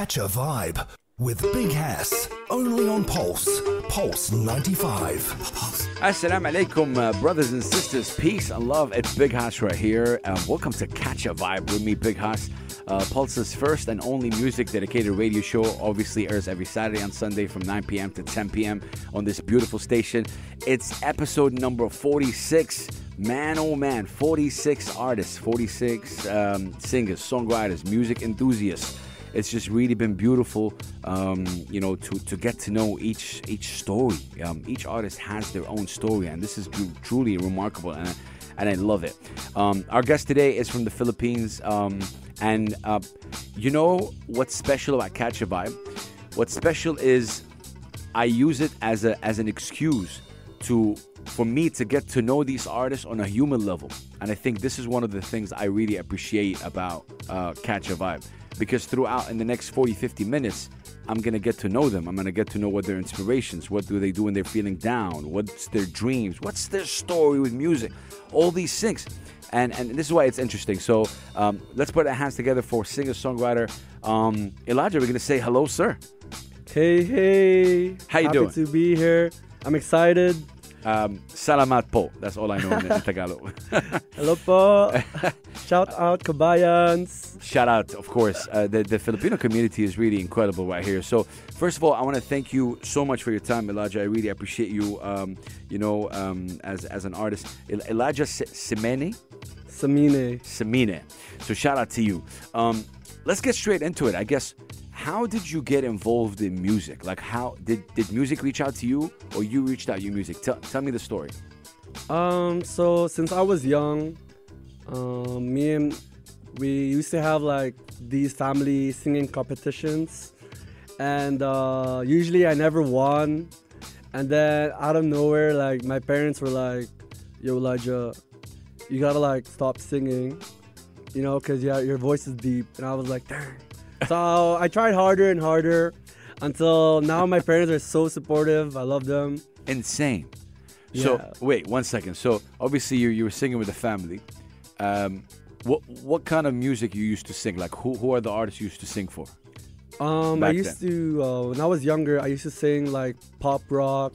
Catch a vibe with Big Hass. Only on Pulse. Pulse 95. Pulse. Assalamu alaikum, uh, brothers and sisters. Peace and love. It's Big Hass right here. Um, welcome to Catch a Vibe with me, Big Hass. Uh, Pulse's first and only music dedicated radio show obviously airs every Saturday and Sunday from 9 p.m. to 10 p.m. on this beautiful station. It's episode number 46. Man, oh man, 46 artists, 46 um, singers, songwriters, music enthusiasts it's just really been beautiful, um, you know, to, to get to know each each story. Um, each artist has their own story, and this is truly remarkable, and I, and I love it. Um, our guest today is from the Philippines, um, and uh, you know what's special about Catch a Vibe? What's special is I use it as a as an excuse to for me to get to know these artists on a human level, and I think this is one of the things I really appreciate about uh, Catch a Vibe because throughout in the next 40 50 minutes i'm going to get to know them. I'm going to get to know what their inspirations what do they do when they're feeling down? What's their dreams? What's their story with music? All these things. And and this is why it's interesting. So um, let's put our hands together for singer songwriter um, elijah. We're going to say hello sir. Hey hey. How you Happy doing? to be here. I'm excited. Um, salamat po. That's all I know in, in Tagalog. Hello po. Shout out Kabayans. Shout out, of course. Uh, the, the Filipino community is really incredible right here. So, first of all, I want to thank you so much for your time, Elijah. I really appreciate you, um, you know, um, as, as an artist. Elijah Simene? Semine. Semine. So, shout out to you. Um, let's get straight into it. I guess how did you get involved in music? Like, how did did music reach out to you, or you reached out your music? Tell, tell me the story. Um, so since I was young, um, me and we used to have like these family singing competitions, and uh, usually I never won. And then out of nowhere, like my parents were like, "Yo, Elijah, you gotta like stop singing, you know, cause yeah, your voice is deep." And I was like, "Dang." so I tried harder and harder until now my parents are so supportive. I love them. Insane. So Yeah. wait one second. So obviously you you were singing with the family. Um, what what kind of music you used to sing? Like who who are the artists you used to sing for? Um, I used to uh, when I was younger. I used to sing like pop rock,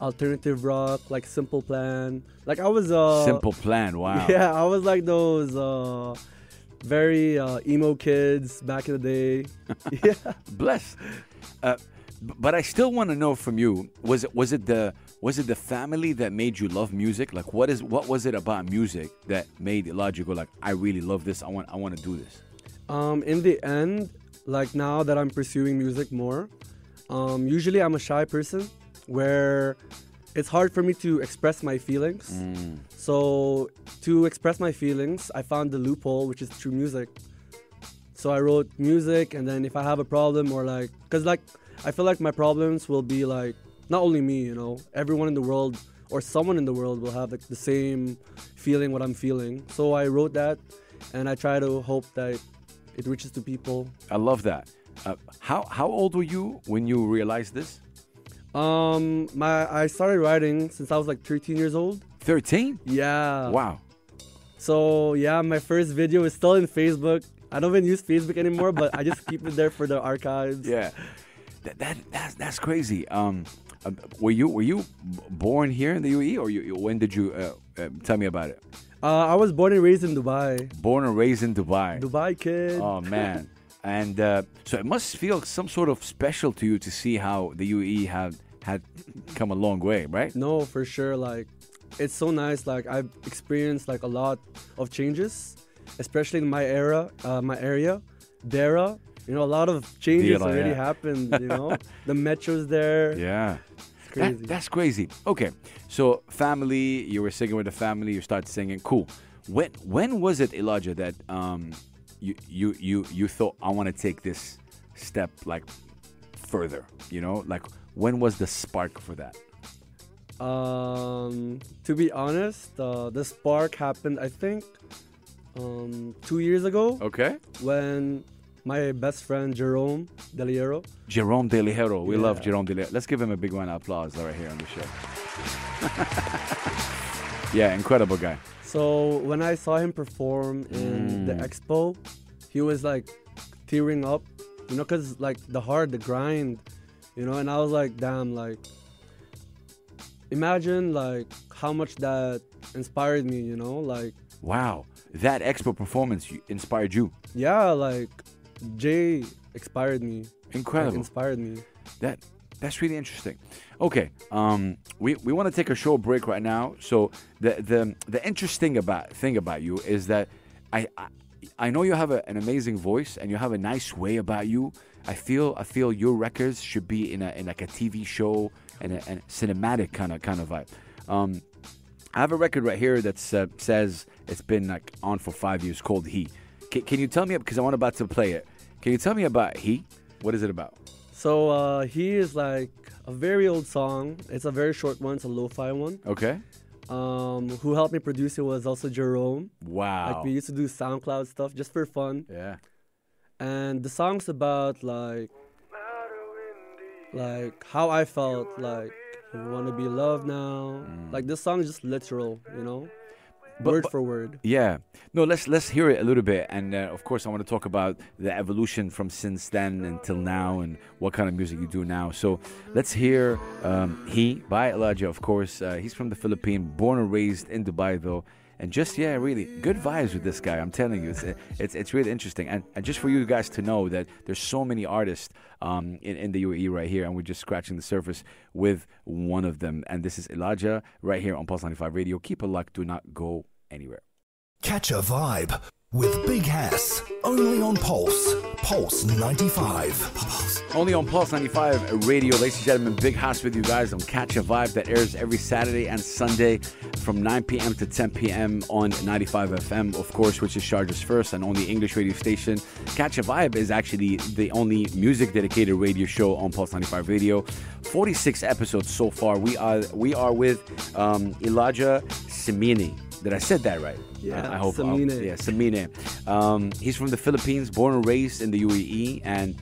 alternative rock, like Simple Plan. Like I was uh, Simple Plan. Wow. Yeah, I was like those uh, very uh, emo kids back in the day. yeah. Bless. Uh, but I still want to know from you. Was it was it the was it the family that made you love music? Like what is what was it about music that made Elijah go like I really love this. I want I want to do this. Um, in the end, like now that I'm pursuing music more, um, usually I'm a shy person where it's hard for me to express my feelings. So to express my feelings, I found the loophole, which is through music. So I wrote music, and then if I have a problem or like, cause like I feel like my problems will be like not only me, you know, everyone in the world or someone in the world will have like the same feeling what I'm feeling. So I wrote that, and I try to hope that it reaches to people. I love that. Uh, how how old were you when you realized this? Um, my I started writing since I was like 13 years old. Thirteen. Yeah. Wow. So yeah, my first video is still in Facebook. I don't even use Facebook anymore, but I just keep it there for the archives. Yeah, that, that that's that's crazy. Um, uh, were you were you born here in the UAE, or you, when did you uh, uh, tell me about it? Uh, I was born and raised in Dubai. Born and raised in Dubai. Dubai kid. Oh man, and uh, so it must feel some sort of special to you to see how the UAE had had come a long way, right? No, for sure. Like, it's so nice. Like, I've experienced like a lot of changes, especially in my era, uh, my area, Deira. You know, a lot of changes Deira, already yeah. happened. You know, the metro's there. Yeah. It's crazy. That, that's crazy. Okay, so family, you were singing with the family. You started singing. Cool. When when was it, Elijah, that um you you you you thought I want to take this step like further? You know, like when was the spark for that? Um, to be honest, uh, the spark happened. I think um, two years ago Okay. when my best friend Jerome Deliero. Jerome De Ligero. We love Jerome De Ligero. Let's give him a big round of applause right here on the show. yeah, incredible guy. So when I saw him perform in the Mm. expo, he was like tearing up, you know, cause like the hard, the grind, you know, and I was like, damn, like, imagine like how much that inspired me, you know, like, Wow, that expo performance inspired you. yeah, like Jay inspired me, Incredible. inspired me. That that's really interesting. Okay, um, we, we want to take a short break right now. So the the the interesting about thing about you is that I I, I know you have a, an amazing voice and you have a nice way about you. I feel I feel your records should be in a in like a TV show and a, and cinematic kind of kind of vibe. Um, I have a record right here that uh, says it's been like on for five years called He. Can, can you tell me because I want about to play it? Can you tell me about He? What is it about? So uh, he is like a very old song. It's a very short one. It's a lo-fi one. Okay. Um, who helped me produce it was also Jerome. Wow. Like we used to do SoundCloud stuff just for fun. yeah. and the song's about like like how I felt like you want to be loved now. Like this song is just literal, you know, But- word but- for word. Yeah. No, let's let's hear it a little bit, and uh, of course, I want to talk about the evolution from since then until now, and what kind of music you do now. So let's hear um, "He" by Elijah. Of course, uh, he's from the Philippines, born and raised in Dubai, though. And just yeah, really good vibes with this guy. I'm telling you, it's it's, it's really interesting. And, and just for you guys to know that there's so many artists um, in in the UAE right here, and we're just scratching the surface with one of them. And this is Elijah right here on Pulse 95 Radio. Keep a luck. Do not go anywhere. Catch a vibe with Big Hass. Only on Pulse. Pulse 95. Pulse. Only on Pulse 95 Radio, ladies and gentlemen, Big Hass with you guys on Catch a Vibe that airs every Saturday and Sunday from 9 p.m. to 10 p.m. on 95 FM, of course, which is Sharjah's first and only English radio station. Catch a Vibe is actually the only music dedicated radio show on Pulse 95 Radio. 46 episodes so far. We are we are with um, Elijah Simini. Did I said that right? Yeah, I, I hope. Semine. yeah, Semine. Um, he's from the Philippines, born and raised in the UAE, and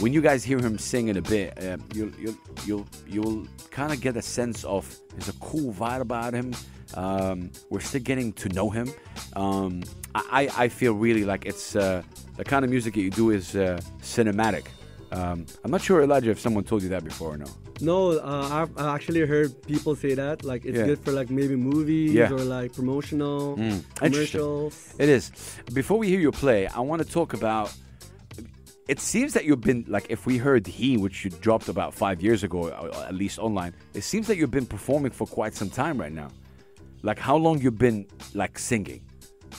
when you guys hear him sing in a bit, uh, you'll you'll you'll you'll kind of get a sense of there's a cool vibe about him. Um, we're still getting to know him. Um, I I feel really like it's uh, the kind of music that you do is uh, cinematic. Um, I'm not sure, Elijah, if someone told you that before or no. No, uh, I've I actually heard people say that like it's Yeah. good for like maybe movies Yeah. or like promotional Mm, commercials. It is. Before we hear you play, I want to talk about. It seems that you've been like, if we heard "He," which you dropped about five years ago, uh, at least online. It seems that you've been performing for quite some time right now. Like, how long you've been like singing?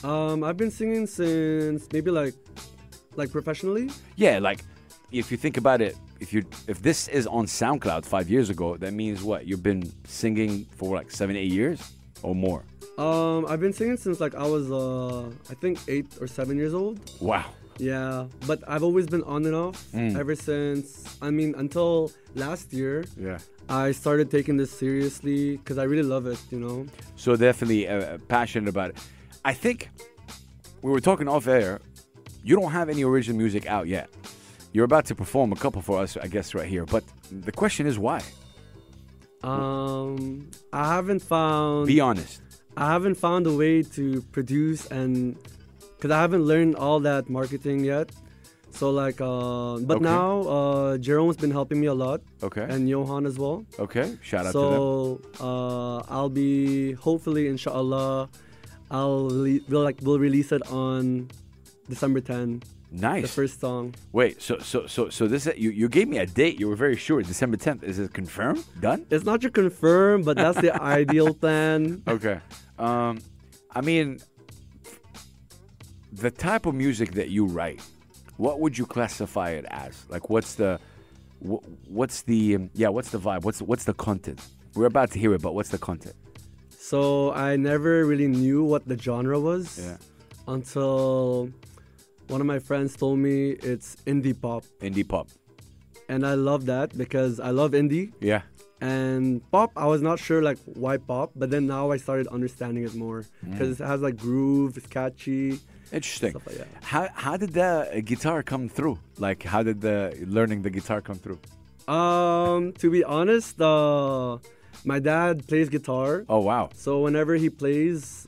Um, I've been singing since maybe like like professionally. Yeah, like if you think about it, if you if this is on SoundCloud five years ago, that means what? You've been singing for like seven, eight years or more. Um, I've been singing since like I was uh I think eight or seven years old. Wow. Yeah, but I've always been on and off Mm. ever since. I mean, until last year, Yeah. I started taking this seriously because I really love it. You know. So definitely uh, passionate about it. I think we were talking off air. You don't have any original music out yet. You're about to perform a couple for us, I guess, right here. But the question is why? Um, I haven't found. Be honest. I haven't found a way to produce and because I haven't learned all that marketing yet. So like, uh, but Okay. now uh, Jerome's been helping me a lot Okay. and Johan as well. okay. Shout out to them. So uh, I'll be hopefully, inshallah, I'll rele- we'll like we'll release it on December 10, the first song. Wait. So so so so this you you gave me a date. You were very sure. December 10th. Is it confirmed? Done? It's not yet confirm, but that's the ideal plan. Okay. Um, I mean, the type of music that you write, what would you classify it as? Like, what's the, wh- what's the, um, yeah, what's the vibe? What's what's the content? We're about to hear it, but what's the content? So I never really knew what the genre was Yeah. until one of my friends told me it's indie pop. Indie pop. And I love that because I love indie. Yeah. And pop, I was not sure like why pop, but then now I started understanding it more Mm. because it has like groove, it's catchy, Interesting. like. How how did the guitar come through? Like, how did the learning the guitar come through? Um, to be honest, uh, my dad plays guitar, Oh wow. so whenever he plays,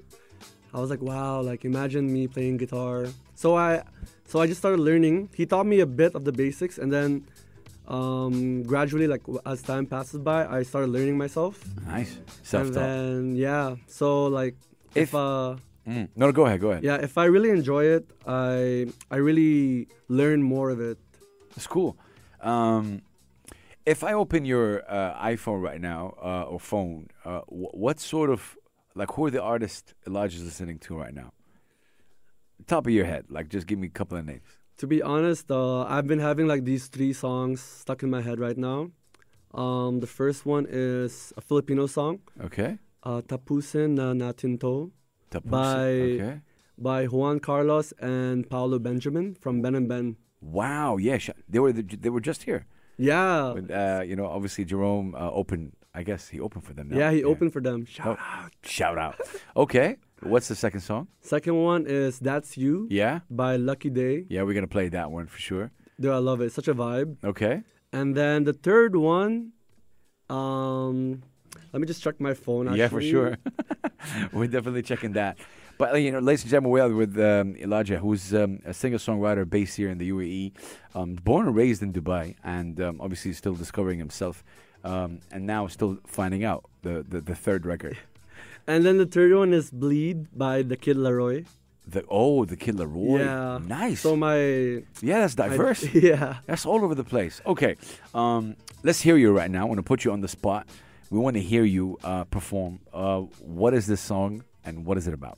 I was like, wow, like imagine me playing guitar. So I, So I just started learning. He taught me a bit of the basics, and then um, gradually, like as time passes by, I started learning myself. Nice. And Self-taught. then yeah, so like If- if, uh Mm. No, no, go ahead. Go ahead. yeah, if I really enjoy it, I I really learn more of it. That's cool. Um, if I open your uh, iPhone right now uh, or phone, uh, wh- what sort of like who are the artists Elijah's listening to right now? Top of your head, like just give me a couple of names. To be honest, uh, I've been having like these three songs stuck in my head right now. Um, the first one is a Filipino song, Okay. uh, Tapusin na Natin To, Tapusin. By- okay. by Juan Carlos and Paolo Benjamin from Ben and Ben. Wow. Yeah. They were the, they were just here. Yeah, uh, you know, obviously Jerome uh, opened. I guess he opened for them. Now. yeah, he opened for them. Shout oh, out! shout out. Okay. What's the second song? Second one is That's You Yeah. by Lucky Daye. Yeah, we're gonna play that one for sure. Dude, I love it. Such a vibe. Okay. And then the third one, um, let me just check my phone. Actually. Yeah, for sure. We're definitely checking that. But uh, you know, ladies and gentlemen, we are with um, Elijah, who's um, a singer-songwriter based here in the UAE, um, born and raised in Dubai, and um, obviously still discovering himself, um, and now still finding out the, the, the third record. And then the third one is Bleed by the Kid Laroi. The oh, the Kid Laroi. Yeah. nice. So my yeah, that's diverse. yeah. That's all over the place. Okay, um, let's hear you right now. I want to put you on the spot. We want to hear you uh, perform. Uh, what is this song and what is it about?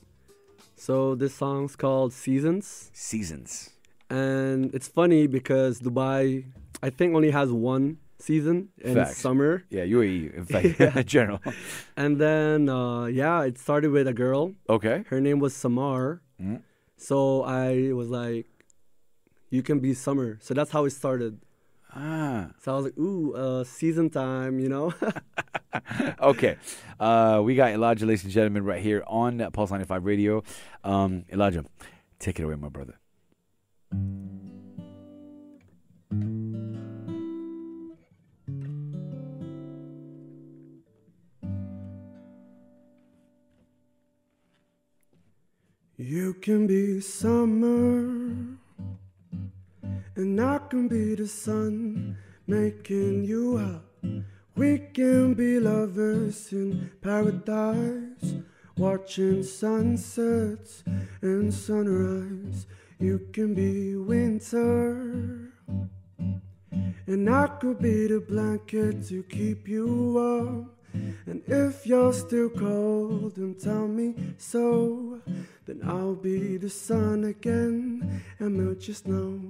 So this song's called Seasons, Seasons. and it's funny because Dubai, I think, only has one season in summer. Yeah, UAE, in fact, in general. And then, uh, yeah, it started with a girl. Okay. Her name was Samar. Mm. So I was like, you can be Summer. So that's how it started. Ah, So I was like, ooh, uh, season time, you know? okay. Uh, we got Elijah, ladies and gentlemen, right here on Pulse 95 Radio. Um, Elijah, take it away, my brother. You can be summer, and I can be the sun making you up. We can be lovers in paradise, watching sunsets and sunrise. You can be winter, and I could be the blanket to keep you warm. And if you're still cold, then tell me so. Then I'll be the sun again and melt your snow.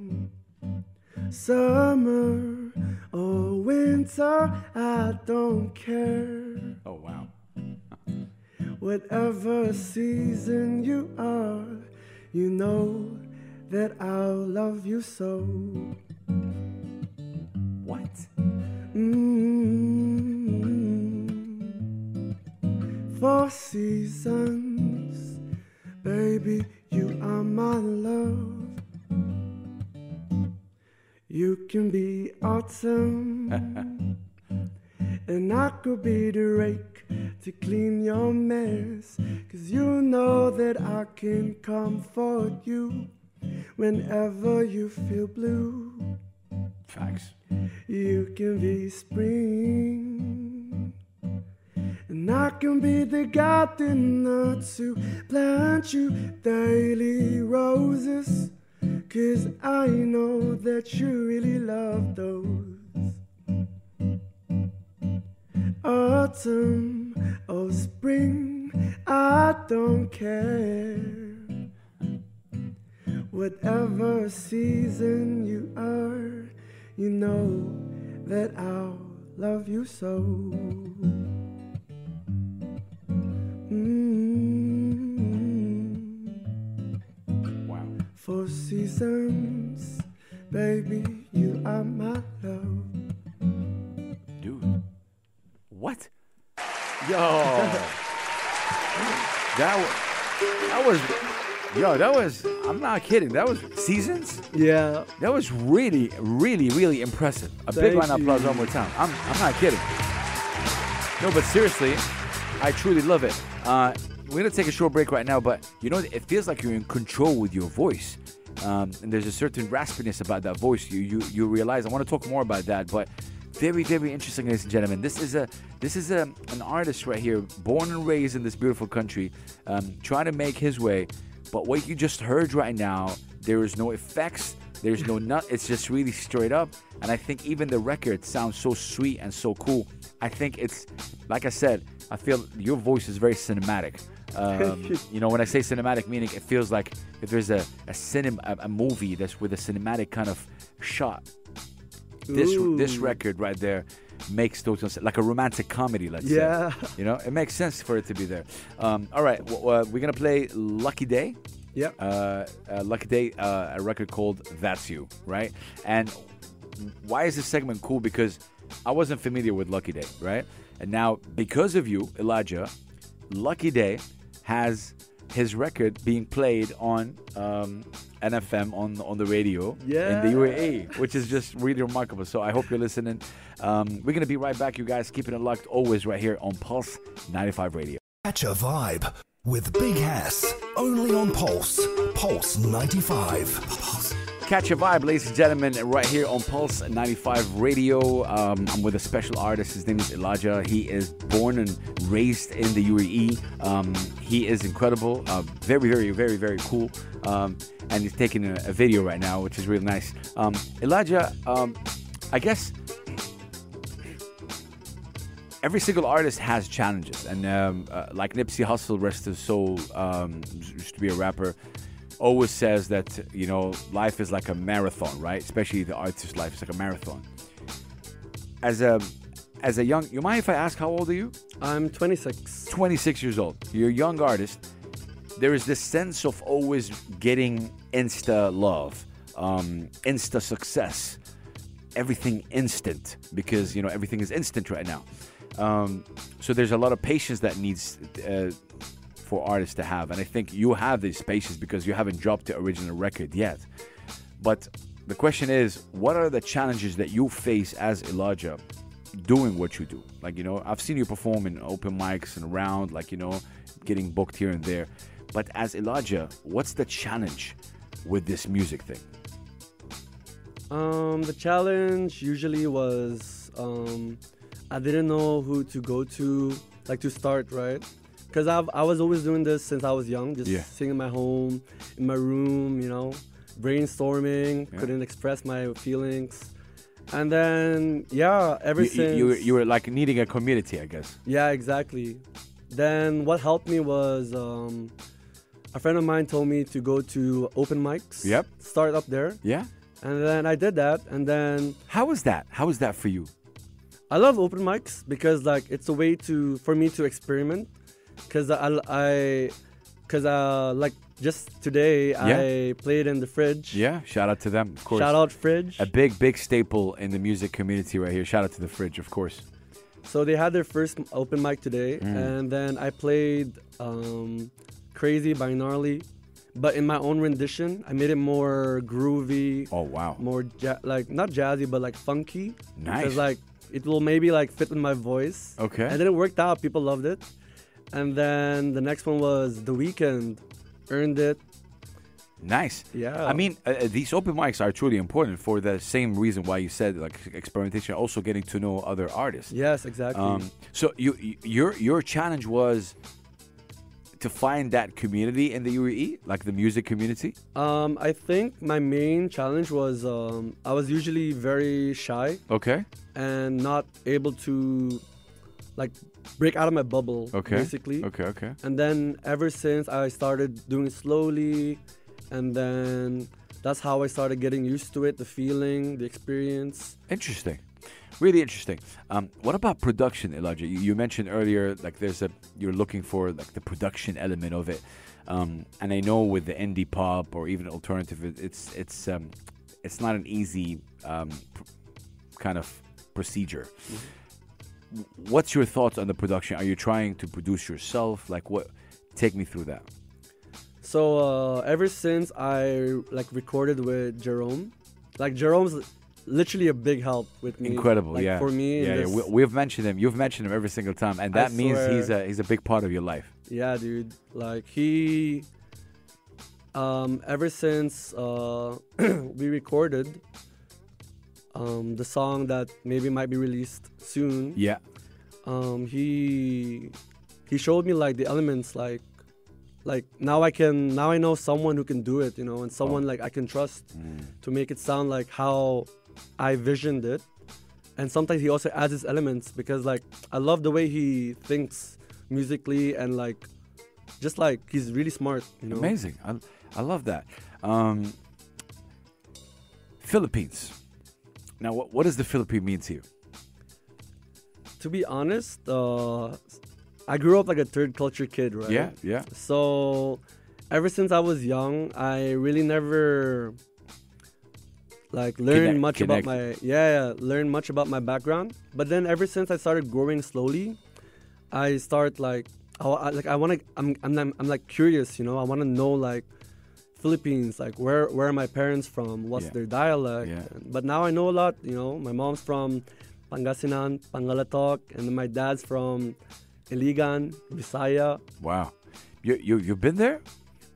Summer or winter, I don't care. Oh, wow. Whatever season you are, you know that I'll love you so. What? Mm. Four seasons, baby, you are my love. You can be autumn, and I could be the rake to clean your mess. Cause you know that I can comfort you whenever you feel blue. Facts. You can be spring, and I can be the gardener to plant you daily roses. Cause I know that you really love those. Autumn or spring, I don't care. Whatever season you are, you know that I'll love you so. Mm. Four seasons, baby, you are my love. Dude. What? Yo. that was, that was, yo, that was, I'm not kidding. That was Seasons? Yeah, That was really, really, really impressive. A big round of applause one more time. I'm, I'm not kidding. No, but seriously, I truly love it. Uh, we're gonna take a short break right now, but you know, it feels like you're in control with your voice. um, and there's a certain raspiness about that voice. You you you realize. I want to talk more about that, but very very interesting, ladies and gentlemen. This is a this is a an artist right here, born and raised in this beautiful country, um, trying to make his way. But what you just heard right now, there is no effects. There's no nut. It's just really straight up. And I think even the record sounds so sweet and so cool. I think it's like I said. I feel your voice is very cinematic. Um, you know, when I say cinematic, meaning it feels like if there's a a cinema a, a movie that's with a cinematic kind of shot. This this record right there makes total sense, like a romantic comedy. Let's Yeah. say. You know, it makes sense for it to be there. Um, all right, uh, we're gonna play "Lucky Daye." Yeah. uh, uh, Lucky Daye, uh, a record called That's You, right? And why is this segment cool? Because I wasn't familiar with Lucky Daye, right? And now, because of you, Elijah, Lucky Daye has his record being played on um, NFM on on the radio in the Yeah. UAE, which is just really remarkable. So I hope you're listening. Um, we're gonna be right back, you guys. Keeping it locked always right here on Pulse 95 Radio. Catch a vibe with Big Hass. Only on Pulse. Pulse 95. Pulse. Catch a vibe, ladies and gentlemen, right here on Pulse 95 Radio. Um, I'm with a special artist. His name is Elijah. He is born and raised in the UAE. Um, he is incredible, uh, very, very, very, very cool. Um, and he's taking a, a video right now, which is really nice. Um, Elijah, um, I guess every single artist has challenges, and um, uh, like Nipsey Hussle, rest his soul, used to be a rapper, always says that you know life is like a marathon, right? Especially the artist's life is like a marathon. As a as a young, you mind if I ask how old are you? I'm 26. 26 years old. You're a young artist. There is this sense of always getting insta love, um, insta success, everything instant because you know everything is instant right now. Um, so there's a lot of patience that needs uh, for artists to have, and I think you have this patience because you haven't dropped the original record yet. But the question is, what are the challenges that you face as Elijah doing what you do? Like, you know, I've seen you perform in open mics and around, like, you know, getting booked here and there. But as Elijah, what's the challenge with this music thing? Um, the challenge usually was um, I didn't know who to go to, like to start, right? Because I've I was always doing this since I was young, just Yeah. sitting in my home, in my room, you know, brainstorming, Yeah. couldn't express my feelings. And then, yeah, ever You, since. you, were, you were like needing a community, I guess. Yeah, exactly. Then what helped me was um, a friend of mine told me to go to open mics. Yep. Start up there. Yeah. And then I did that. And then How was that? How was that for you? I love open mics because like it's a way to for me to experiment. Cause I I cause uh like just today I played in the fridge. Yeah. Shout out to them, of course. Shout out fridge. A big, big staple in the music community right here. Shout out to the fridge, of course. So they had their first open mic today, Mm. and then I played um, "Crazy" by Gnarly, but in my own rendition. I made it more groovy, Oh wow. more ja- like not jazzy, but like funky. Nice. Because like it will maybe like fit with my voice. Okay. And then it worked out. People loved it. And then the next one was The Weeknd, earned it. Nice. Yeah. I mean, uh, uh, these open mics are truly important for the same reason why you said like experimentation, also getting to know other artists. Yes, exactly. Um, so you, you- your your challenge was to find that community in the UAE, like the music community. um, I think my main challenge was um, I was usually very shy. Okay. and not able to like break out of my bubble Okay. basically Okay. Okay. and then ever since i started doing it slowly and then that's how i started getting used to it the feeling the experience Interesting. Really interesting. Um, what about production, Elijah? You, you mentioned earlier, like there's a you're looking for like the production element of it, um, and I know with the indie pop or even alternative, it, it's it's um, it's not an easy um, pr- kind of procedure. W- What's your thoughts on the production? Are you trying to produce yourself? Like what? Take me through that. so uh, ever since i like recorded with jerome like jerome's literally a big help with me Incredible, like, yeah. for me yeah, yeah. We, we've mentioned him. You've mentioned him every single time, and I that means swear. he's a he's a big part of your life. Yeah, dude. Like he, um, ever since uh, we recorded um, the song that maybe might be released soon, Yeah. um, he he showed me like the elements like like now I can now I know someone who can do it, you know, and someone Oh. like I can trust Mm. to make it sound like how I visioned it. And sometimes he also adds his elements because like I love the way he thinks musically and like just like he's really smart, you know. Amazing. I, I love that. Um, Philippines. Now, what, what does the Philippine mean to you? To be honest, uh, I grew up like a third culture kid, right? Yeah, yeah. So, ever since I was young, I really never like learned Connect- much about my yeah, yeah, learned much about my background. But then ever since I started growing slowly, I start like I, like I want to I'm, I'm I'm I'm like curious, you know. I want to know like Philippines, like where where are my parents from? What's Yeah. their dialect? Yeah. But now I know a lot, you know. My mom's from Pangasinan, Pangalatok, and my dad's from Iligan, Visaya. Wow. You, you, you've been there?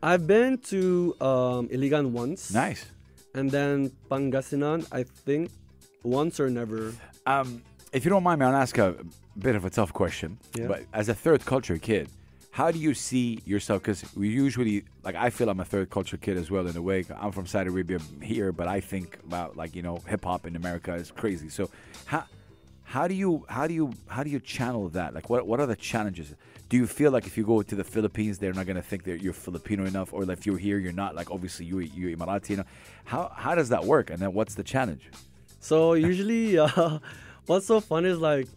I've been to um, Iligan once. Nice. And then Pangasinan, I think once or never. Um, if you don't mind me, I'll ask a bit of a tough question. Yeah. But as a third culture kid, how do you see yourself? Because we usually, like, I feel I'm a third culture kid as well in a way. I'm from Saudi Arabia here, but I think about like you know hip hop in America is crazy. So how how do you how do you how do you channel that? Like, what what are the challenges? Do you feel like if you go to the Philippines, they're not gonna think that you're Filipino enough, or if you're here, you're not? Like, obviously you you Emirati. You know, how how does that work? And then what's the challenge? So usually, uh, what's so fun is like,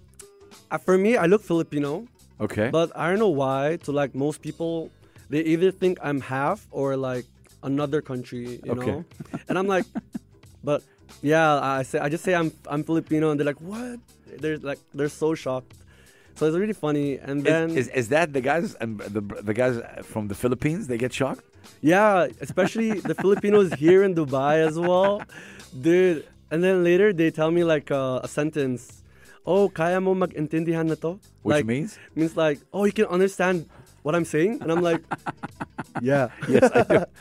uh, for me, I look Filipino, Okay. but I don't know why. To like most people, they either think I'm half or like another country, you Okay. know. and I'm like, but yeah, I say I just say I'm I'm Filipino, and they're like, what? They're like they're so shocked. So it's really funny. And then is, is, is that the guys and the the guys from the Philippines? They get shocked. Yeah, especially the Filipinos here in Dubai as well. Dude, and then later they tell me like uh, a sentence. Oh, kaya mo mag-intindihan na to? Which like, means? Means like, oh, you can understand what I'm saying? And I'm like, yeah. Yes, I do.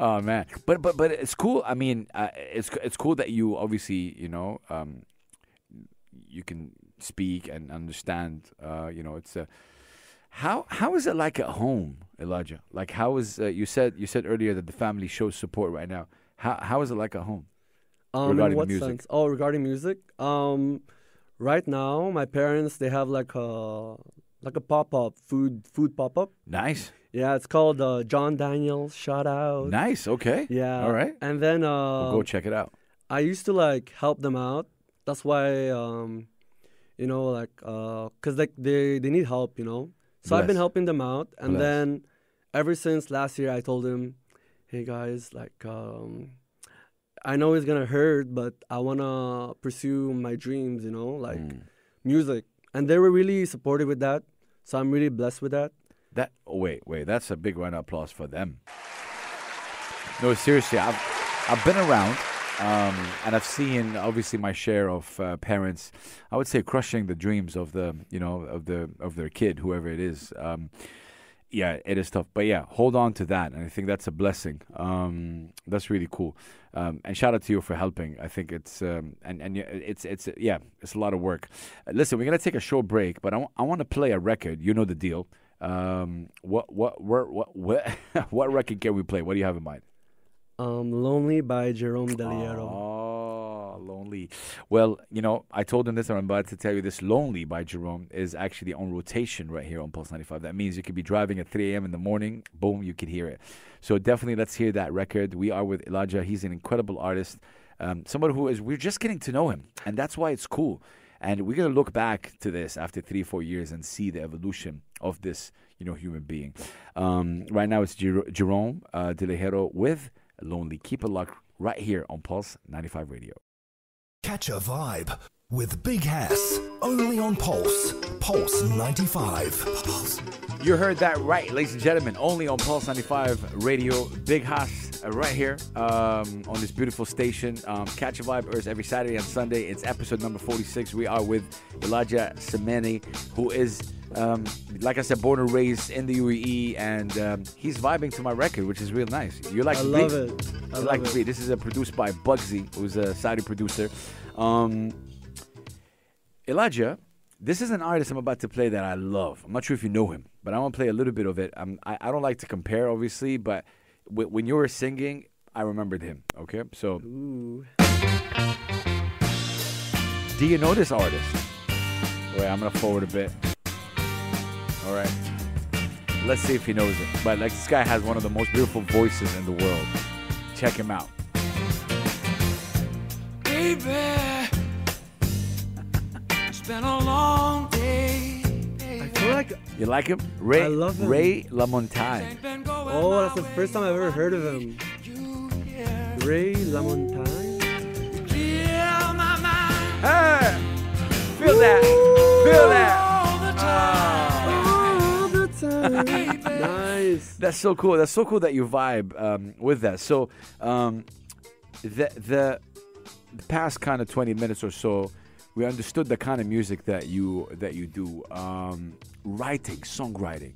Oh man, but but but it's cool. I mean, uh, it's it's cool that you obviously you know um, you can speak and understand. Uh, you know, it's a how how is it like at home, Elijah? Like how is uh, you said you said earlier that the family shows support right now. How how is it like at home? Um, Regarding in what music. sense? Oh, regarding music. Um, right now, my parents they have like a like a pop up food food pop up. Nice, Yeah, it's called uh, John Daniels. Shout out. nice. Okay, Yeah. all right. And then uh, We'll go check it out. I used to like help them out. That's why, um, you know, like, uh 'cause like they they need help, you know. So I've been helping them out, and Bless. then ever since last year, I told them, "Hey guys, like, um, I know it's gonna hurt, but I wanna pursue my dreams, you know, like Mm. music." And they were really supportive with that, so I'm really blessed with that. That oh, wait, wait, that's a big round of applause for them. No, seriously, I've I've been around, um, and I've seen obviously my share of uh, parents. I would say crushing the dreams of the you know of the of their kid, whoever it is. Um, yeah, it is tough, but yeah, hold on to that, and I think that's a blessing. Um, that's really cool, um, and shout out to you for helping. I think it's um, and and it's it's yeah, it's a lot of work. Uh, listen, we're gonna take a short break, but I want to play a record. You know the deal. Um, what what where, what what what record can we play? What do you have in mind? Um, "Lonely" by Jerome Deliero. Oh, lonely. Well, you know, I told him this, and I'm about to tell you this. Lonely by Jerome is actually on rotation right here on Pulse 95. That means you could be driving at 3 a.m. in the morning, boom, you could hear it. So definitely let's hear that record. We are with Elijah. He's an incredible artist. Um, somebody who is, we're just getting to know him, and that's why it's cool. And we're going to look back to this after three, four years and see the evolution of this, you know, human being. Um, right now it's Jer- Jerome uh, De with Lonely. Keep it locked right here on Pulse 95 Radio. Catch a vibe with Big Hass. Only on Pulse. Pulse 95. Pulse. You heard that right, ladies and gentlemen. Only on Pulse 95 Radio. Big Hass uh, right here um, on this beautiful station. Um, Catch a Vibe airs every Saturday and Sunday. It's episode number 46. We are with Elijah Semeni, who is, um, like I said, born and raised in the UAE, and um, he's vibing to my record, which is real nice. You like I the love beat? it. I You love like the it. beat. This is uh, produced by Bugsy, who's a Saudi producer. Um, Elijah, this is an artist I'm about to play that I love. I'm not sure if you know him, but I want to play a little bit of it. Um, I, I don't like to compare, obviously, but w- when you were singing, I remembered him. Okay, so Ooh. do you know this artist? Wait, I'm gonna forward a bit. All right, let's see if he knows it. But like, this guy has one of the most beautiful voices in the world. Check him out. Baby, it's been a long day. I feel like You like him? Ray I love him. Ray LaMontagne. Oh, that's the first time I've ever heard of him. Ray LaMontagne. clear my mind Hey, feel that? Feel that? all the time. All the time. nice. That's so cool. That's so cool that you vibe um, with that. So, um, the, the the past kind of twenty minutes or so, we understood the kind of music that you that you do. Um, writing, songwriting.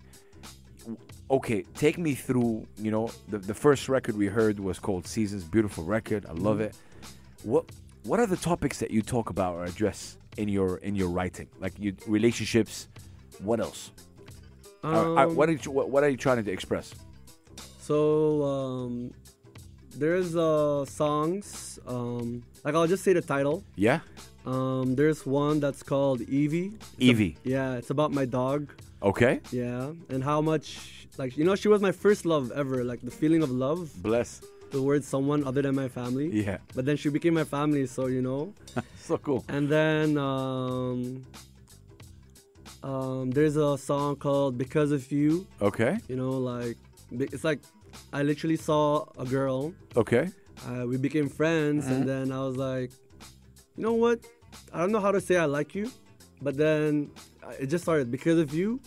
Okay, take me through. You know, the the first record we heard was called Seasons. Beautiful record. I love it. What what are the topics that you talk about or address in your in your writing? Like you relationships. What else? Uh, Um, what are you what, what are you trying to express? So um, there's uh songs. Um, like I'll just say the title. Yeah, Um, there's one that's called Evie. It's a- Evie. yeah, it's about my dog. Okay. Yeah, and how much like you know she was my first love ever. Like the feeling of love Bless. towards someone other than my family. Yeah. But then she became my family, so you know. So cool. And then um, um, there's a song called "Because of You." Okay. You know, like it's like I literally saw a girl. Okay. Uh, we became friends, Mm-hmm. and then I was like, you know what? I don't know how to say I like you, but then it just started because of you.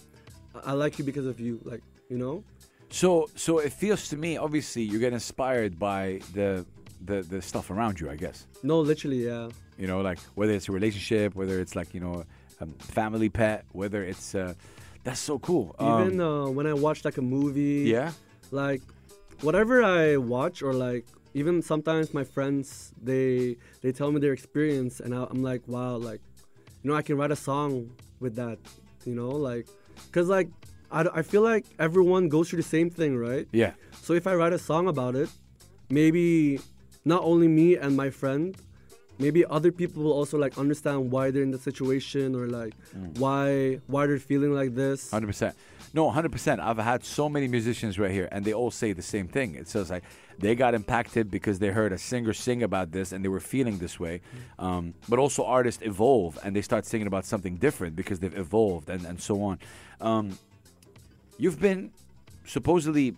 I I like you because of you, like you know. So so it feels to me obviously you get inspired by the the the stuff around you, I guess. No, literally, yeah. You know, like whether it's a relationship, whether it's like you know, a family pet, whether it's uh, that's so cool. Even Um, uh, when I watch like a movie, yeah. like whatever I watch or like even sometimes my friends they they tell me their experience and I, I'm like wow like you know I can write a song with that you know like because like I, I feel like everyone goes through the same thing right Yeah. so if I write a song about it maybe not only me and my friend maybe other people will also like understand why they're in the situation or like mm. why why they're feeling like this Hundred percent. No, hundred percent. I've had so many musicians right here, and they all say the same thing. It says like they got impacted because they heard a singer sing about this, and they were feeling this way. Um, but also, artists evolve, and they start singing about something different because they've evolved, and and so on. Um, you've been supposedly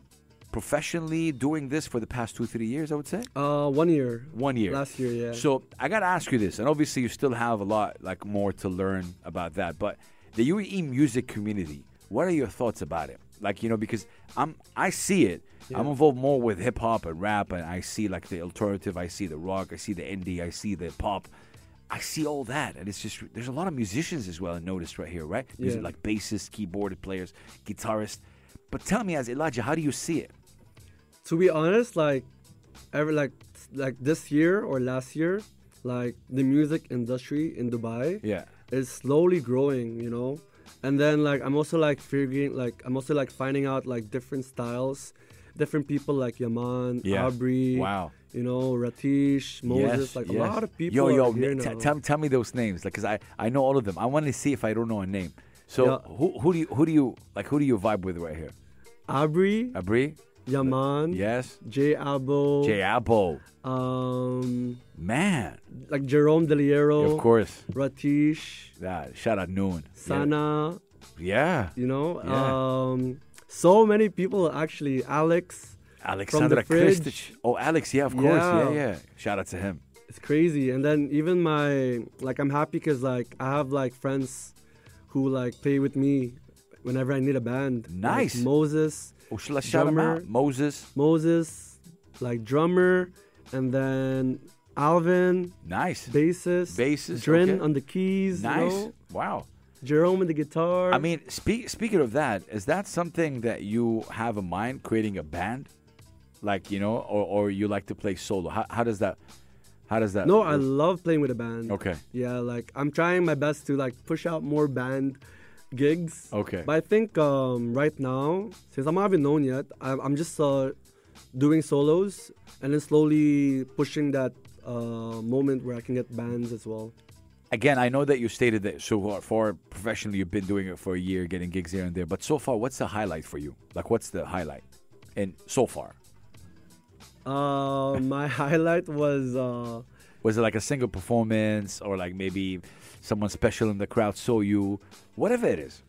professionally doing this for the past two, three years. I would say uh one year one year. last year yeah So I gotta ask you this, and obviously you still have a lot like more to learn about that. But the UAE music community, what are your thoughts about it? Like you know, because I'm I see it. I'm involved more with hip hop and rap, and I see like the alternative. I see the rock. I see the indie. I see the pop. I see all that, and it's just there's a lot of musicians as well. I noticed right here, right? Music Yeah. like bassists, keyboard players, guitarists. But tell me, as Elijah, how do you see it? to be honest, like ever like like this year or last year, like the music industry in Dubai Yeah. is slowly growing, you know. And then like I'm also like figuring like I'm also like finding out like different styles, different people like Yaman, Yeah. Abri, Wow. you know, Ratish, Moses, Yes, like yes. a lot of people Yo, yo, are here n- t- now. tell, me those names, like, cause I, I know all of them. I want to see if I don't know a name. So Yeah. who, who do you, who do you, like, who do you vibe with right here? Abri, Abri, Yaman, yes, J Abo, J Apple, um, man, like Jerome Deliero, of course. Ratish, That shout out Noon. Sana, yeah, you know Yeah. um so many people actually alex Alexandra. Kristic. Oh, Alex, yeah, of course, yeah, Yeah. yeah. Shout out to him. it's crazy and then even my like i'm happy because like i have like friends who like play with me whenever i need a band Like Nice. moses Oh, shall I shout him Drummer. Moses. moses like drummer, and then Alvin, Nice. bassist, Bassist, Drin okay. on the keys, you Nice. know, Wow. Jerome on the guitar. I mean, speak, speaking of that, is that something that you have in mind, creating a band? Like, you know, or, or you like to play solo? How, how does that, how does that? no, I love playing with a band. Okay. Yeah, like I'm trying my best to like push out more band gigs. Okay. But I think um, right now, since I'm not even known yet, I'm, I'm just uh, doing solos and then slowly pushing that uh, moment where I can get bands as well. Again, I know that you stated that so far, professionally you've been doing it for a year, getting gigs here and there. But so far, what's the highlight for you? Like, what's the highlight? And so far, Uh, my highlight was uh, was it like a single performance, or like maybe someone special in the crowd saw you? Whatever it is.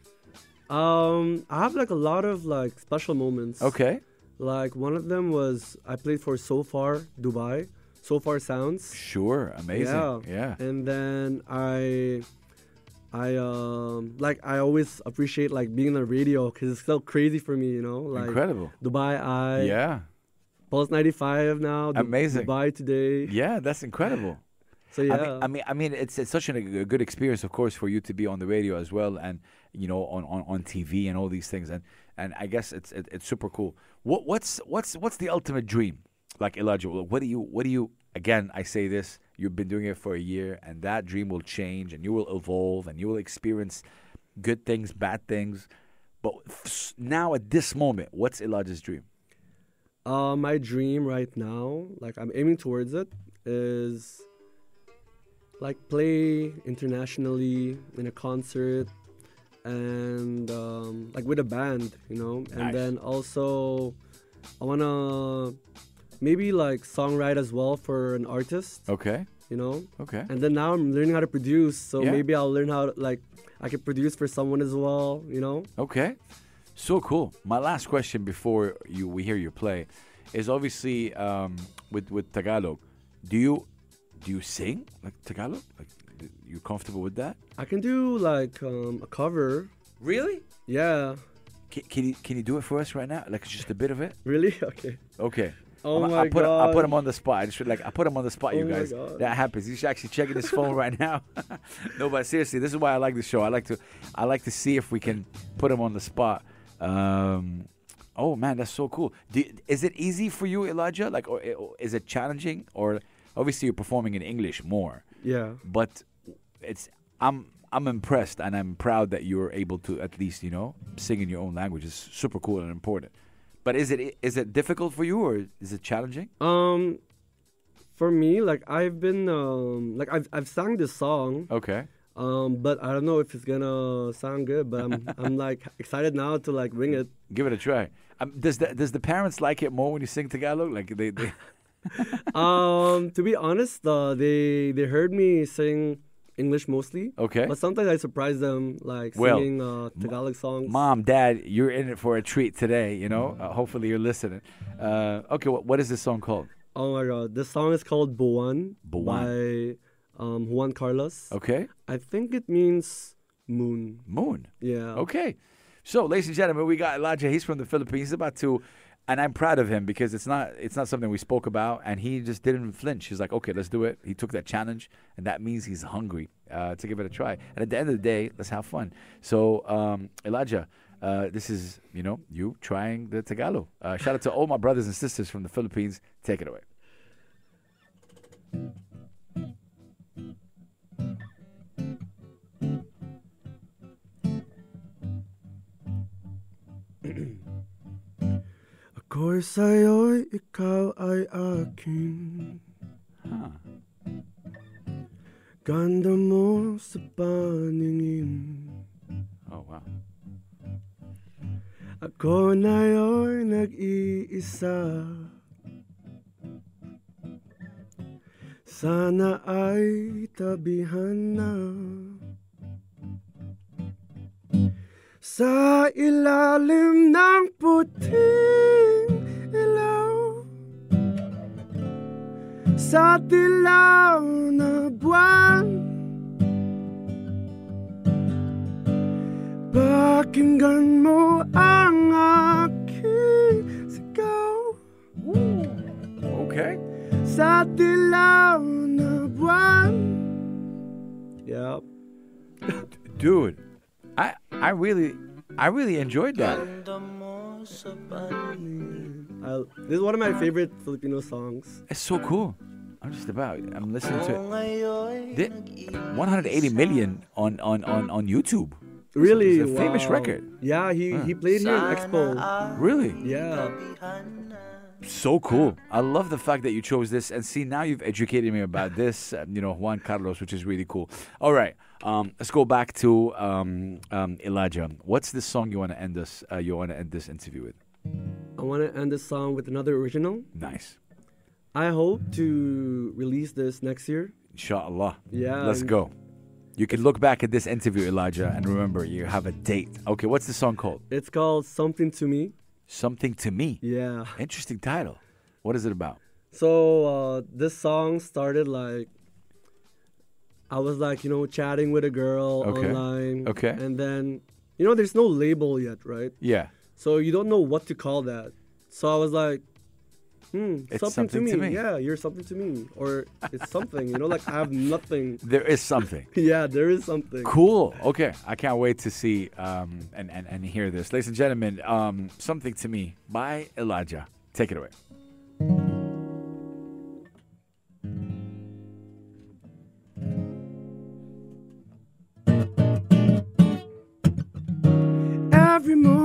um, I have like a lot of like special moments. Okay. Like one of them was I played for Sofar Dubai, Sofar Sounds. Sure. Amazing. Yeah. Yeah. And then I, I um like I always appreciate like being on the radio because it's so crazy for me, you know. Like Incredible. Dubai Eye, Yeah. Pulse 95 now. Du- Amazing. Dubai today. Yeah, that's incredible. So yeah. I mean, I mean, I mean, it's, it's such an, a good experience, of course, for you to be on the radio as well, and you know, on, on, on TV and all these things, and and I guess it's it, it's super cool. What what's what's what's the ultimate dream? Like Elijah, what do you what do you? Again, I say this: you've been doing it for a year, and that dream will change, and you will evolve, and you will experience good things, bad things. But f- now, at this moment, what's Elijah's dream? Uh, my dream right now, like I'm aiming towards it, is like play internationally in a concert and um, like with a band, you know. And Nice. then also, I wanna maybe like songwrite as well for an artist, Okay, you know. okay. And then now I'm learning how to produce, so Yeah. maybe I'll learn how to like I can produce for someone as well, you know. Okay, so cool. My last question before you we hear you play is obviously um, with with Tagalog. Do you do you sing like Tagalog? Like you comfortable with that? I can do like um, a cover. Really? Yeah. Can, can you can you do it for us right now? Like just a bit of it? Really? Okay. Okay. Oh I'm- my I put I put him on the spot. I just like I put him on the spot, you Oh my guys. God. That happens. He's actually checking his phone right now. no, but seriously, this is why I like the show. I like to I like to see if we can put him on the spot. Um, oh man, that's so cool. Do, is it easy for you, Elijah? Like, or, or is it challenging? Or obviously you're performing in English more, Yeah. but it's I'm I'm impressed and I'm proud that you're able to at least you know sing in your own language. It's super cool and important. But is it is it difficult for you or is it challenging? Um, for me, like I've been um like I've I've sang this song Okay. Um but I don't know if it's gonna sound good but I'm I'm like excited now to like wing it. Give it a try. Um, does the does the parents like it more when you sing Tagalog? Like they, they um, to be honest, uh, they they heard me sing English mostly. okay. But sometimes I surprise them like Well, singing uh, Tagalog songs. Mom, Dad, you're in it for a treat today. You know. Uh, hopefully you're listening. Uh, okay. What, what is this song called? Oh my god, this song is called Buwan, Buwan. by um, Juan Karlos. Okay. I think it means moon. Moon. Yeah. Okay. So, ladies and gentlemen, we got Elijah. He's from the Philippines. He's about to, and I'm proud of him because it's not it's not something we spoke about, and he just didn't flinch. He's like, okay, let's do it. He took that challenge, and that means he's hungry uh, to give it a try. And at the end of the day, let's have fun. So, um, Elijah. Uh, this is, you know, you trying the Tagalog. Uh, shout out to all my brothers and sisters from the Philippines. Take it away. Ako'y sa'yo'y ikaw ay akin Huh. Ganda mo sa paningin Oh, wow. Ako na'yo'y nag-iisa Sana ay tabihan na Sa ilalim ng puting Sa dilaw na buwan Pakinggan mo ang aking sigaw Okay. Sati buwan. Yeah. Dude, I I really I really enjoyed that. I, this is one of my favorite Filipino songs. It's so cool. I'm just about I'm listening to it. 180 million on on on on YouTube. Really, It's a famous record. Yeah, he he played here in Expo. Really? Yeah. So cool. I love the fact that you chose this. And see, now you've educated me about this, um, you know, Juan Karlos, which is really cool. All right. Um, let's go back to um, um, Elijah. What's the song you want to end us? Uh, you want to end this interview with? I want to end this song with another original. Nice. I hope to release this next year. Inshallah. Yeah, Let's go. You can look back at this interview, Elijah, and remember you have a date. Okay, what's the song called? It's called Something to Me. Something to Me. Yeah. Interesting title. What is it about? So uh, this song started like I was like, you know, chatting with a girl Okay. online. Okay. And then, you know, there's no label yet, right? Yeah. So you don't know what to call that. So I was like, hmm, It's something, something to, to me. me. Yeah, you're something to me. Or it's something, you know, like I have nothing. There is something. Yeah, there is something. Cool. Okay. I can't wait to see um, and, and, and hear this. Ladies and gentlemen, um, Something to Me by Elijah. Take it away. Every morning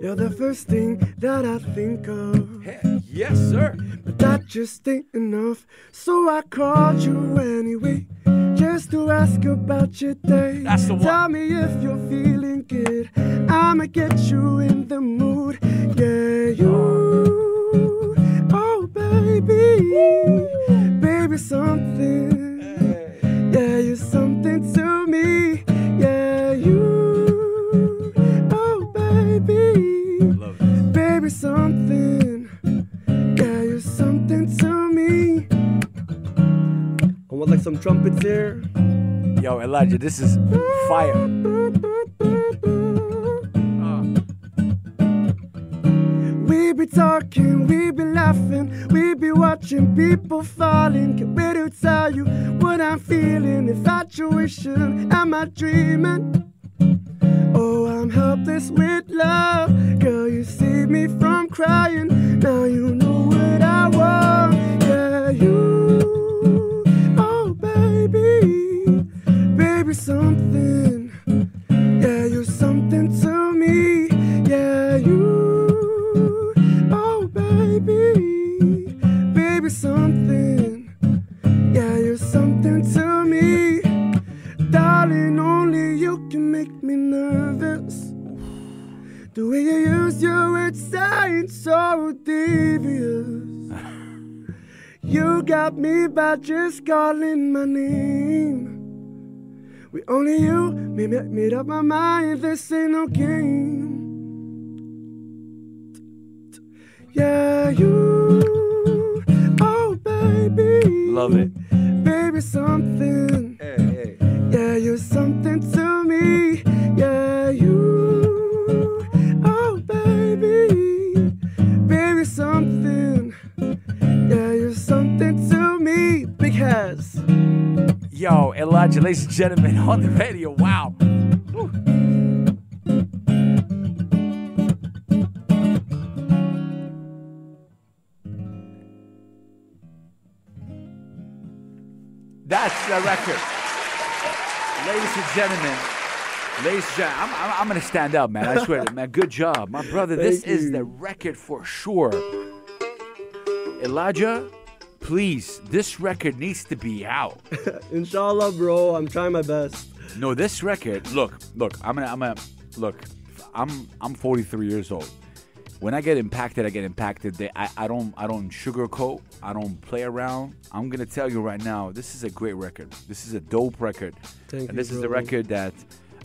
you're the first thing that I think of. Yes, sir. But that just ain't enough. So I called you anyway, just to ask about your day. That's the one. Tell me if you're feeling good. I'ma get you in the mood. Yeah, you. Oh, baby. Baby, something. Yeah, you're something to me. Me. I want like some trumpets here. Yo, Elijah, this is fire. Ah. We be talking, we be laughing, we be watching people falling. Can't wait to tell you what I'm feeling. Infatuation, am I dreaming? Oh, I'm helpless with love. Girl, you saved me from crying. Now you know what I want. Yeah, you. Oh, baby. Baby, something. Yeah, you're something to me. Yeah, you. Oh, baby. Baby, something. Yeah, you're something to me. Make me nervous. The way you use your words sound so devious. You got me by just calling my name. We only you made, me- made up my mind. This ain't no game. Yeah, you. Oh, baby. Love it. Baby, something. Yeah, you're something to me. Yeah, you. Oh, baby. Baby, something. Yeah, you're something to me. Has. Yo, Elijah, ladies and gentlemen, on the radio. Wow. That's the record. Ladies and gentlemen, ladies and gentlemen, I'm, I'm, I'm going to stand up, man. I swear, man. Good job. My brother, this is the record for sure. Elijah, please, this record needs to be out. Inshallah, bro. I'm trying my best. No, this record. Look, look. I'm gonna. I'm gonna. Look. I'm. I'm 43 years old. When I get impacted, I get impacted. They, I, I don't. I don't sugarcoat. I don't play around. I'm gonna tell you right now. This is a great record. This is a dope record. Thank and you, this is the record that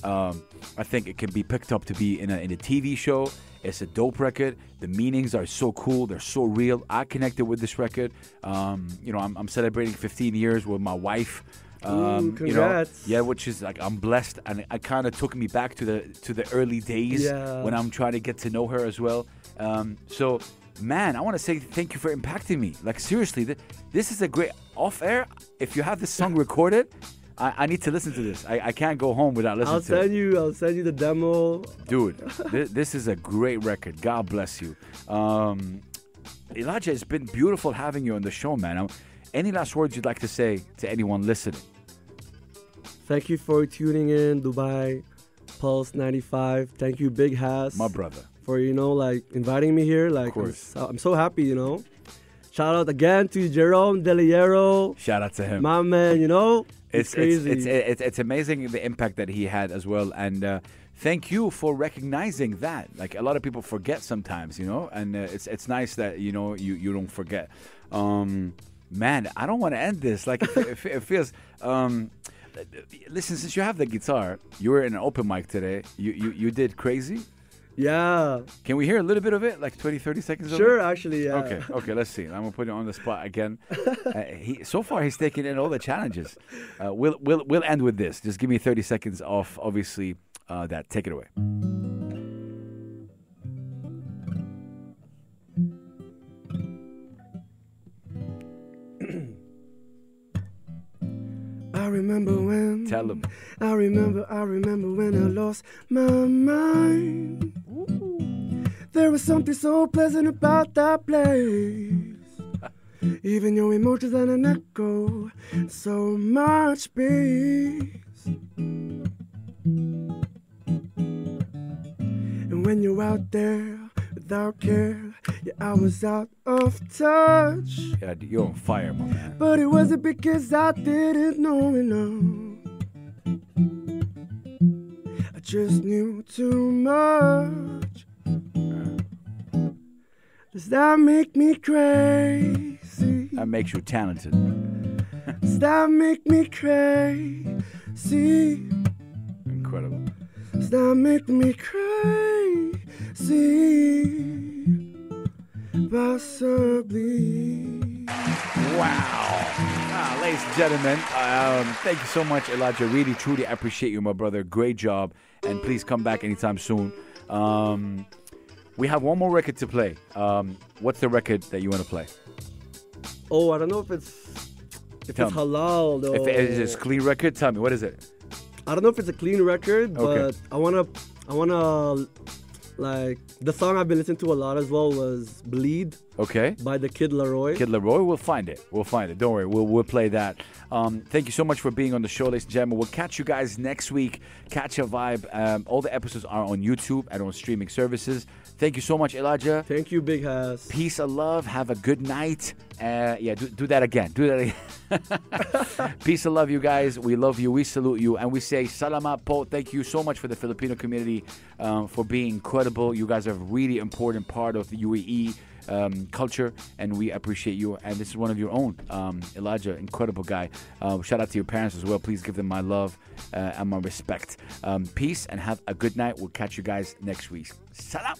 um, I think it can be picked up to be in a in a TV show. It's a dope record. The meanings are so cool. They're so real. I connected with this record. Um, you know, I'm, I'm celebrating 15 years with my wife. Um, you know, congrats. yeah, which is like I'm blessed, and it, kind of took me back to the to the early days Yeah. when I'm trying to get to know her as well. Um, so man, I want to say thank you for impacting me. Like seriously, th- this is a great off air. If you have this song recorded, I, I need to listen to this. I, I can't go home without listening I'll to it. send you. I'll send you the demo. Dude, this, this is a great record. God bless you. Um, Elijah, it's been beautiful having you on the show, man. Um, any last words you'd like to say to anyone listening? Thank you for tuning in, Dubai Pulse 95. Thank you, Big Hass, My brother. for you know like inviting me here. Like, I'm so, I'm so happy, you know. Shout out again to Jerome Deliero, Shout out to him. my man. You know, it's, crazy. It's, it's, it's, it's amazing the impact that he had as well. And uh, thank you for recognizing that. Like a lot of people forget sometimes, you know, and uh, it's, it's nice that, you know, you, you don't forget. Um, man, I don't want to end this. Like it, it, it feels. Um, listen, since you have the guitar, you were in an open mic today. You, you, you did crazy. Yeah, Can we hear a little bit of it, like 20, 30 seconds? of sure. Actually, yeah. Okay, okay, let's see. I'm gonna put you on the spot again. Uh, he, so far, he's taking in all the challenges. Uh, we'll, we'll, we'll end with this. Just give me 30 seconds off, obviously, uh, that. Take it away. I remember when. Tell him. I remember, I remember when I lost my mind. There was something so pleasant about that place. Even your emotions and an echo, so much peace. And when you're out there without care, yeah, I was out of touch. Yeah, you're on fire, my man. But it wasn't because I didn't know enough. I just knew too much. Does that make me crazy? That makes you talented. Does that make me crazy? Incredible. Does that make me crazy? Possibly. Wow. Ah, ladies and gentlemen, um, thank you so much, Elijah. Really, truly appreciate you, my brother. Great job. And please come back anytime soon. Um, we have one more record to play. Um, what's the record that you want to play? Oh, I don't know if it's if Tell it's me. halal though. If it is a clean record, tell me, what is it? I don't know if it's a clean record, but Okay. I wanna, I wanna, like the song I've been listening to a lot as well was "Bleed" Okay. by the Kid Laroi. Kid Laroi, we'll find it. We'll find it. Don't worry. We'll, we'll play that. Um, thank you so much for being on the show, ladies and gentlemen. We'll catch you guys next week. Catch a vibe. Um, all the episodes are on YouTube and on streaming services. Thank you so much, Elijah. Thank you, Big Hass. Peace of love. Have a good night. Uh, yeah, do, do that again. Do that again. Peace of love, you guys. We love you. We salute you. And we say salamat po. Thank you so much for the Filipino community um, for being incredible. You guys are a really important part of the UAE um, culture, and we appreciate you. And this is one of your own, um, Elijah, incredible guy. Uh, shout out to your parents as well. Please give them my love uh, and my respect. Um, peace and have a good night. We'll catch you guys next week. Salam.